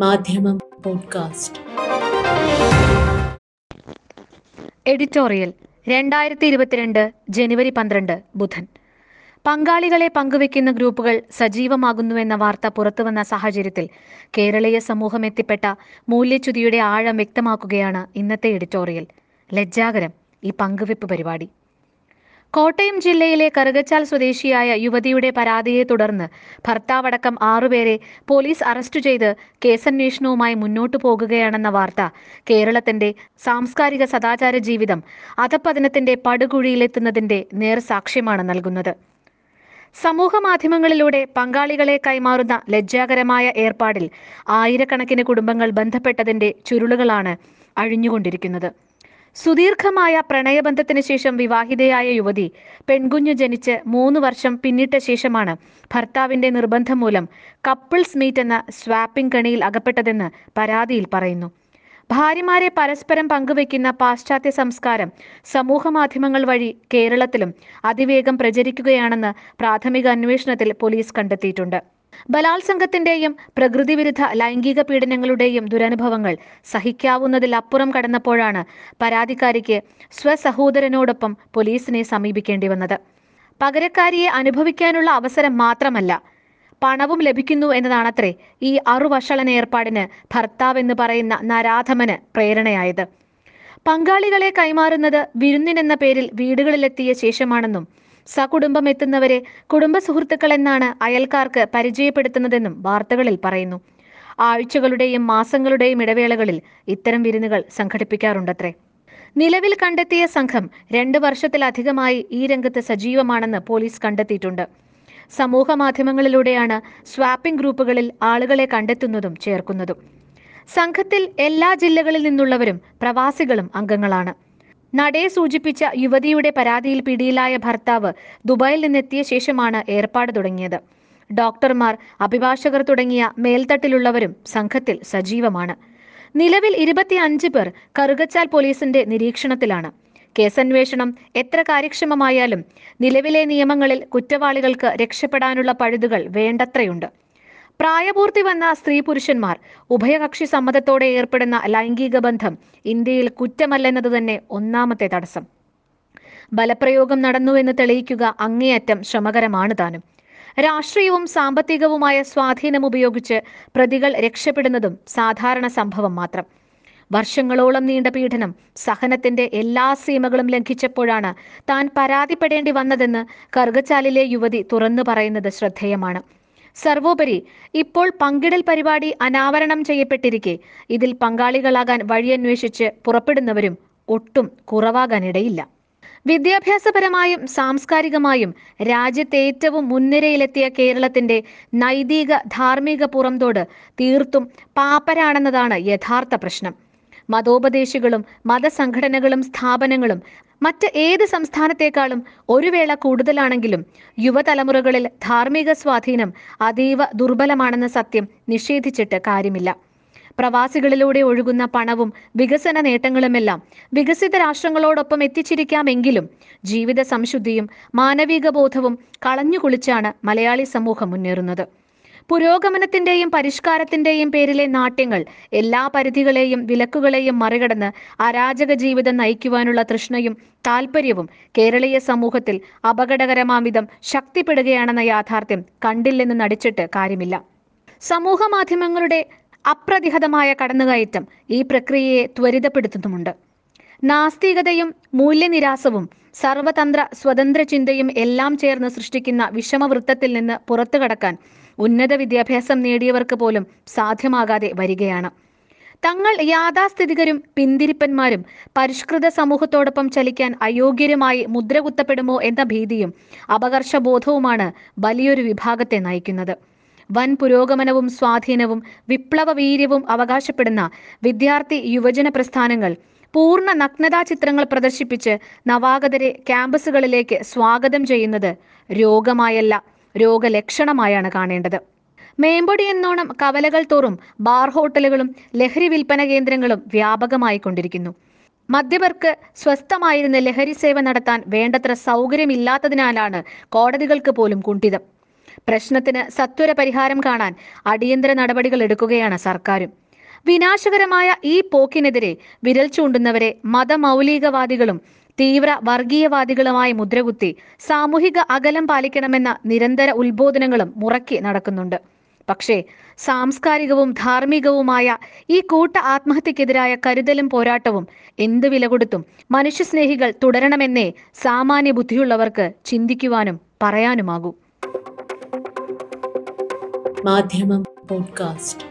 മാധ്യമം podcast. Editorial രണ്ടായിരത്തി ഇരുപത്തിരണ്ട് ജനുവരി പന്ത്രണ്ട് ബുധൻ. പങ്കാളികളെ പങ്കുവെക്കുന്ന ഗ്രൂപ്പുകൾ സജീവമാകുന്നുവെന്ന വാർത്ത പുറത്തുവന്ന സാഹചര്യത്തിൽ കേരളീയ സമൂഹം എത്തിപ്പെട്ട മൂല്യച്യുതിയുടെ ആഴം വ്യക്തമാക്കുകയാണ് ഇന്നത്തെ എഡിറ്റോറിയൽ. ലജ്ജാകരം ഈ പങ്കുവെപ്പ് പരിപാടി. കോട്ടയം ജില്ലയിലെ കറുകച്ചാൽ സ്വദേശിയായ യുവതിയുടെ പരാതിയെ തുടർന്ന് ഭർത്താവടക്കം ആറുപേരെ പോലീസ് അറസ്റ്റ് ചെയ്ത് കേസന്വേഷണവുമായി മുന്നോട്ടു പോകുകയാണെന്ന വാർത്ത കേരളത്തിന്റെ സാംസ്കാരിക സദാചാര ജീവിതം അധപ്പതനത്തിന്റെ പടുകുഴിയിലെത്തുന്നതിന്റെ നേർസാക്ഷ്യമാണ് നൽകുന്നത്. സമൂഹ മാധ്യമങ്ങളിലൂടെ പങ്കാളികളെ കൈമാറുന്ന ലജ്ജാകരമായ ഏർപ്പാടിൽ ആയിരക്കണക്കിന് കുടുംബങ്ങൾ ബന്ധപ്പെട്ടതിന്റെ ചുരുളുകളാണ് അഴിഞ്ഞുകൊണ്ടിരിക്കുന്നത്. സുദീർഘമായ പ്രണയബന്ധത്തിന് ശേഷം വിവാഹിതയായ യുവതി പെൺകുഞ്ഞു ജനിച്ച് മൂന്ന് വർഷം പിന്നിട്ട ശേഷമാണ് ഭർത്താവിന്റെ നിർബന്ധം മൂലം കപ്പിൾസ് മീറ്റ് എന്ന സ്വാപ്പിംഗ് കണിയിൽ അകപ്പെട്ടതെന്ന് പരാതിയിൽ പറയുന്നു. ഭാര്യമാരെ പരസ്പരം പങ്കുവെക്കുന്ന പാശ്ചാത്യ സംസ്കാരം സമൂഹ മാധ്യമങ്ങൾ വഴി കേരളത്തിലും അതിവേഗം പ്രചരിക്കുകയാണെന്ന് പ്രാഥമിക അന്വേഷണത്തിൽ പോലീസ് കണ്ടെത്തിയിട്ടുണ്ട്. ബലാത്സംഗത്തിന്റെയും പ്രകൃതിവിരുദ്ധ ലൈംഗിക പീഡനങ്ങളുടെയും ദുരനുഭവങ്ങൾ സഹിക്കാവുന്നതിൽ അപ്പുറം കടന്നപ്പോഴാണ് പരാതിക്കാരിക്ക് സ്വസഹോദരനോടൊപ്പം പോലീസിനെ സമീപിക്കേണ്ടി വന്നത്. പകരക്കാരിയെ അനുഭവിക്കാനുള്ള അവസരം മാത്രമല്ല പണവും ലഭിക്കുന്നു എന്നതാണത്രേ ഈ അറുവഷളന ഏർപ്പാടിന് ഭർത്താവെന്ന് പറയുന്ന നരാധമന് പ്രേരണയായത്. പങ്കാളികളെ കൈമാറുന്നത് വിരുന്നിനെന്ന പേരിൽ വീടുകളിലെത്തിയ ശേഷമാണെന്നും സകുടുംബം എത്തുന്നവരെ കുടുംബ സുഹൃത്തുക്കളെന്നാണ് അയൽക്കാർക്ക് പരിചയപ്പെടുത്തുന്നതെന്നും വാർത്തകളിൽ പറയുന്നു. ആഴ്ചകളുടെയും മാസങ്ങളുടെയും ഇടവേളകളിൽ ഇത്തരം വിരുന്നുകൾ സംഘടിപ്പിക്കാറുണ്ടത്രേ. നിലവിൽ കണ്ടെത്തിയ സംഘം രണ്ട് വർഷത്തിലധികമായി ഈ രംഗത്ത് സജീവമാണെന്ന് പോലീസ് കണ്ടെത്തിയിട്ടുണ്ട്. സമൂഹ മാധ്യമങ്ങളിലൂടെയാണ് സ്വാപ്പിംഗ് ഗ്രൂപ്പുകളിൽ ആളുകളെ കണ്ടെത്തുന്നതും ചേർക്കുന്നതും. സംഘത്തിൽ എല്ലാ ജില്ലകളിൽ നിന്നുള്ളവരും പ്രവാസികളും അംഗങ്ങളാണ്. നടയെ സൂചിപ്പിച്ച യുവതിയുടെ പരാതിയിൽ പിടിയിലായ ഭർത്താവ് ദുബായിൽ നിന്നെത്തിയ ശേഷമാണ് ഏർപ്പാട് തുടങ്ങിയത്. ഡോക്ടർമാർ അഭിഭാഷകർ തുടങ്ങിയ മേൽത്തട്ടിലുള്ളവരും സംഘത്തിൽ സജീവമാണ്. നിലവിൽ ഇരുപത്തിയഞ്ച് പേർ കറുകച്ചാൽ പോലീസിന്റെ നിരീക്ഷണത്തിലാണ്. കേസന്വേഷണം എത്ര കാര്യക്ഷമമായാലും നിലവിലെ നിയമങ്ങളിൽ കുറ്റവാളികൾക്ക് രക്ഷപ്പെടാനുള്ള പഴുതുകൾ വേണ്ടത്രയുണ്ട്. പ്രായപൂർത്തി വന്ന സ്ത്രീ പുരുഷന്മാർ ഉഭയകക്ഷി സമ്മതത്തോടെ ഏർപ്പെടുന്ന ലൈംഗിക ബന്ധം ഇന്ത്യയിൽ കുറ്റമല്ലെന്നത് തന്നെ ഒന്നാമത്തെ തടസ്സം. ബലപ്രയോഗം നടന്നുവെന്ന് തെളിയിക്കുക അങ്ങേയറ്റം ശ്രമകരമാണ് താനും. രാഷ്ട്രീയവും സാമ്പത്തികവുമായ സ്വാധീനം ഉപയോഗിച്ച് പ്രതികൾ രക്ഷപ്പെടുന്നതും സാധാരണ സംഭവം മാത്രം. വർഷങ്ങളോളം നീണ്ട പീഡനം സഹനത്തിന്റെ എല്ലാ സീമകളും ലംഘിച്ചപ്പോഴാണ് താൻ പരാതിപ്പെടേണ്ടി വന്നതെന്ന് കർഗച്ചാലിലെ യുവതി തുറന്നു പറയുന്നത് ശ്രദ്ധേയമാണ്. സർവോപരി ഇപ്പോൾ പങ്കിടൽ പരിപാടി അനാവരണം ചെയ്യപ്പെട്ടിരിക്കെ. ഇതിൽ പങ്കാളികളാകാൻ വഴിയന്വേഷിച്ച് പുറപ്പെടുന്നവരും ഒട്ടും കുറവാകാനിടയില്ല. വിദ്യാഭ്യാസപരമായും സാംസ്കാരികമായും രാജ്യത്തെ ഏറ്റവും മുൻനിരയിലെത്തിയ കേരളത്തിന്റെ നൈതിക ധാർമ്മിക പുറംതോട് തീർത്തും പാപ്പരാണെന്നതാണ് യഥാർത്ഥ പ്രശ്നം. മതോപദേശികളും മതസംഘടനകളും സ്ഥാപനങ്ങളും മറ്റ് ഏത് സംസ്ഥാനത്തേക്കാളും ഒരു വേള കൂടുതലാണെങ്കിലും യുവതലമുറകളിൽ ധാർമ്മിക സ്വാധീനം അതീവ ദുർബലമാണെന്ന സത്യം നിഷേധിച്ചിട്ട് കാര്യമില്ല. പ്രവാസികളിലൂടെ ഒഴുകുന്ന പണവും വികസന നേട്ടങ്ങളുമെല്ലാം വികസിത രാഷ്ട്രങ്ങളോടൊപ്പം എത്തിച്ചിരിക്കാമെങ്കിലും ജീവിത സംശുദ്ധിയും മാനവിക ബോധവും കളഞ്ഞുകുളിച്ചാണ് മലയാളി സമൂഹം മുന്നേറുന്നത്. പുരോഗമനത്തിന്റെയും പരിഷ്കാരത്തിന്റെയും പേരിലെ നാട്യങ്ങൾ എല്ലാ പരിധികളെയും വിലക്കുകളെയും മറികടന്ന് അരാജക ജീവിതം നയിക്കുവാനുള്ള തൃഷ്ണയും താല്പര്യവും കേരളീയ സമൂഹത്തിൽ അപകടകരമാം വിധം ശക്തിപ്പെടുകയാണെന്ന യാഥാർത്ഥ്യം കണ്ടില്ലെന്ന് നടിച്ചിട്ട് കാര്യമില്ല. സമൂഹ മാധ്യമങ്ങളുടെ അപ്രതിഹതമായ കടന്നുകയറ്റം ഈ പ്രക്രിയയെ ത്വരിതപ്പെടുത്തുന്നുമുണ്ട്. നാസ്തികതയും മൂല്യനിരാസവും സർവതന്ത്ര സ്വതന്ത്ര ചിന്തയും എല്ലാം ചേർന്ന് സൃഷ്ടിക്കുന്ന വിഷമവൃത്തത്തിൽ നിന്ന് പുറത്തു കടക്കാൻ ഉന്നത വിദ്യാഭ്യാസം നേടിയവർക്ക് പോലും സാധ്യമാകാതെ വരികയാണ്. തങ്ങൾ യാഥാസ്ഥിതികരും പിന്തിരിപ്പന്മാരും പരിഷ്കൃത സമൂഹത്തോടൊപ്പം ചലിക്കാൻ അയോഗ്യരുമായി മുദ്രകുത്തപ്പെടുമോ എന്ന ഭീതിയും അപകർഷബോധവുമാണ് വലിയൊരു വിഭാഗത്തെ നയിക്കുന്നത്. വൻ പുരോഗമനവും സ്വാധീനവും വിപ്ലവ വീര്യവും അവകാശപ്പെടുന്ന വിദ്യാർത്ഥി യുവജന പ്രസ്ഥാനങ്ങൾ പൂർണ നഗ്നതാ ചിത്രങ്ങൾ പ്രദർശിപ്പിച്ച് നവാഗതരെ ക്യാമ്പസുകളിലേക്ക് സ്വാഗതം ചെയ്യുന്നത് രോഗമായല്ല. രോഗലക്ഷണമായാണ് കാണേണ്ടത്. മേമ്പൊടി എന്നോണം കവലകൾ തോറും ബാർ ഹോട്ടലുകളും ലഹരി വിൽപ്പന കേന്ദ്രങ്ങളും വ്യാപകമായി കൊണ്ടിരിക്കുന്നു. മദ്യപർക്ക് സ്വസ്ഥമായിരുന്ന ലഹരി സേവ നടത്താൻ വേണ്ടത്ര സൗകര്യമില്ലാത്തതിനാലാണ് കോടതികൾക്ക് പോലും കുണ്ഠിതം. പ്രശ്നത്തിന് സത്വര പരിഹാരം കാണാൻ അടിയന്തര നടപടികൾ എടുക്കുകയാണ് സർക്കാരും. വിനാശകരമായ ഈ പോക്കിനെതിരെ വിരൽ ചൂണ്ടുന്നവരെ മതമൗലികവാദികളും തീവ്ര വർഗീയവാദികളുമായി മുദ്രകുത്തി സാമൂഹിക അകലം പാലിക്കണമെന്ന നിരന്തര ഉത്ബോധനങ്ങളും മുറക്കി നടക്കുന്നുണ്ട്. പക്ഷേ സാംസ്കാരികവും ധാർമ്മികവുമായ ഈ കൂട്ട ആത്മഹത്യക്കെതിരായ കരുതലും പോരാട്ടവും എന്ത് വില കൊടുത്തും മനുഷ്യസ്നേഹികൾ തുടരണമെന്നേ സാമാന്യ ബുദ്ധിയുള്ളവർക്ക് ചിന്തിക്കുവാനും പറയാനുമാകൂ. മാധ്യമം പോഡ്കാസ്റ്റ്.